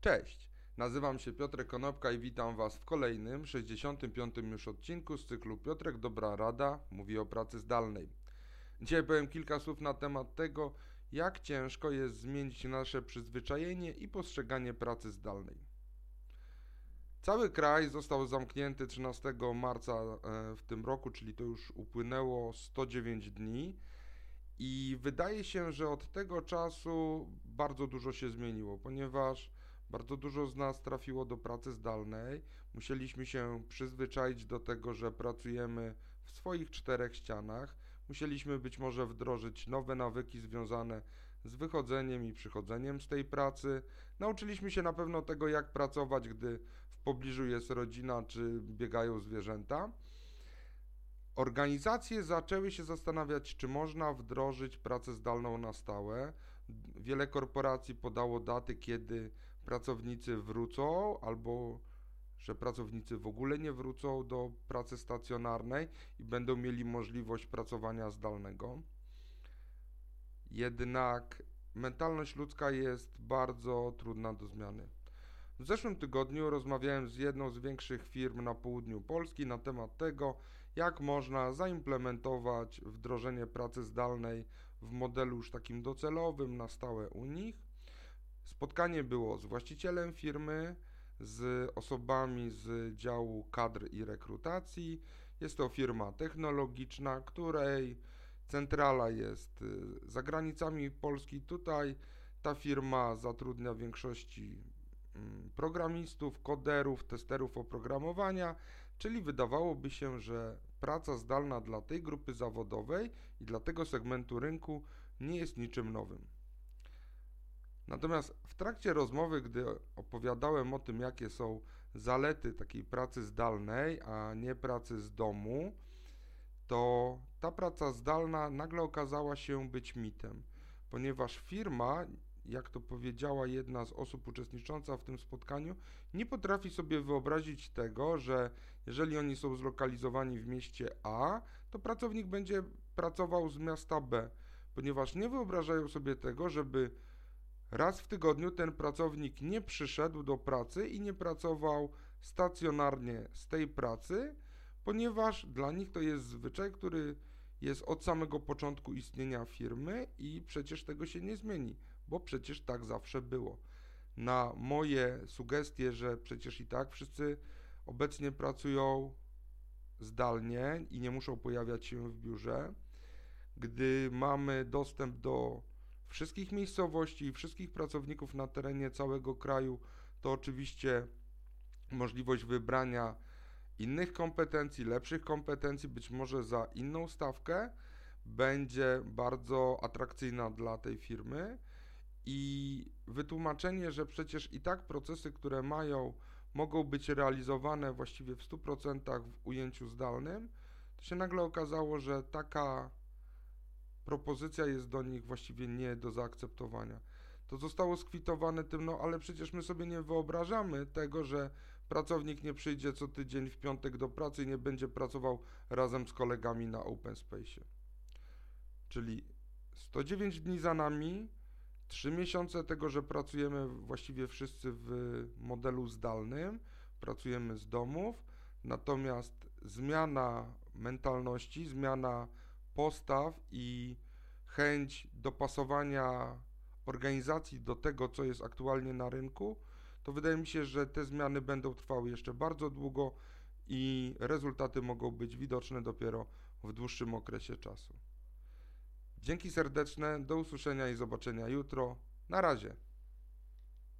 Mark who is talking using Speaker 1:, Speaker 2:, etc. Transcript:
Speaker 1: Cześć, nazywam się Piotrek Konopka i witam Was w kolejnym, 65. już odcinku z cyklu Piotrek Dobra Rada mówi o pracy zdalnej. Dzisiaj powiem kilka słów na temat tego, jak ciężko jest zmienić nasze przyzwyczajenie i postrzeganie pracy zdalnej. Cały kraj został zamknięty 13 marca e, w tym roku, czyli to już upłynęło 109 dni. I wydaje się, że od tego czasu bardzo dużo się zmieniło, ponieważ bardzo dużo z nas trafiło do pracy zdalnej. Musieliśmy się przyzwyczaić do tego, że pracujemy w swoich czterech ścianach. Musieliśmy być może wdrożyć nowe nawyki związane z wychodzeniem i przychodzeniem z tej pracy. Nauczyliśmy się na pewno tego, jak pracować, gdy w pobliżu jest rodzina czy biegają zwierzęta. Organizacje zaczęły się zastanawiać, czy można wdrożyć pracę zdalną na stałe. Wiele korporacji podało daty, kiedy pracownicy wrócą, albo że pracownicy w ogóle nie wrócą do pracy stacjonarnej i będą mieli możliwość pracowania zdalnego. Jednak mentalność ludzka jest bardzo trudna do zmiany. W zeszłym tygodniu rozmawiałem z jedną z większych firm na południu Polski na temat tego, jak można zaimplementować wdrożenie pracy zdalnej w modelu już takim docelowym na stałe u nich. Spotkanie było z właścicielem firmy, z osobami z działu kadr i rekrutacji. Jest to firma technologiczna, której centrala jest y, za granicami Polski. Tutaj ta firma zatrudnia w większości mm, programistów, koderów, testerów oprogramowania, czyli wydawałoby się, że praca zdalna dla tej grupy zawodowej i dla tego segmentu rynku nie jest niczym nowym. Natomiast w trakcie rozmowy, gdy opowiadałem o tym, jakie są zalety takiej pracy zdalnej, a nie pracy z domu, to ta praca zdalna nagle okazała się być mitem, ponieważ firma jak to powiedziała jedna z osób uczestnicząca w tym spotkaniu, nie potrafi sobie wyobrazić tego, że jeżeli oni są zlokalizowani w mieście A, to pracownik będzie pracował z miasta B, ponieważ nie wyobrażają sobie tego, żeby raz w tygodniu ten pracownik nie przyszedł do pracy i nie pracował stacjonarnie z tej pracy, ponieważ dla nich to jest zwyczaj, który jest od samego początku istnienia firmy i przecież tego się nie zmieni bo przecież tak zawsze było. Na moje sugestie, że przecież i tak wszyscy obecnie pracują zdalnie i nie muszą pojawiać się w biurze, gdy mamy dostęp do wszystkich miejscowości i wszystkich pracowników na terenie całego kraju, to oczywiście możliwość wybrania innych kompetencji, lepszych kompetencji, być może za inną stawkę, będzie bardzo atrakcyjna dla tej firmy. I wytłumaczenie, że przecież i tak procesy, które mają, mogą być realizowane właściwie w 100% w ujęciu zdalnym, to się nagle okazało, że taka propozycja jest do nich właściwie nie do zaakceptowania. To zostało skwitowane tym, no ale przecież my sobie nie wyobrażamy tego, że pracownik nie przyjdzie co tydzień w piątek do pracy i nie będzie pracował razem z kolegami na Open Space. Czyli 109 dni za nami, Trzy miesiące tego, że pracujemy właściwie wszyscy w modelu zdalnym, pracujemy z domów, natomiast zmiana mentalności, zmiana postaw i chęć dopasowania organizacji do tego, co jest aktualnie na rynku, to wydaje mi się, że te zmiany będą trwały jeszcze bardzo długo i rezultaty mogą być widoczne dopiero w dłuższym okresie czasu. Dzięki serdeczne, do usłyszenia i zobaczenia jutro. Na razie.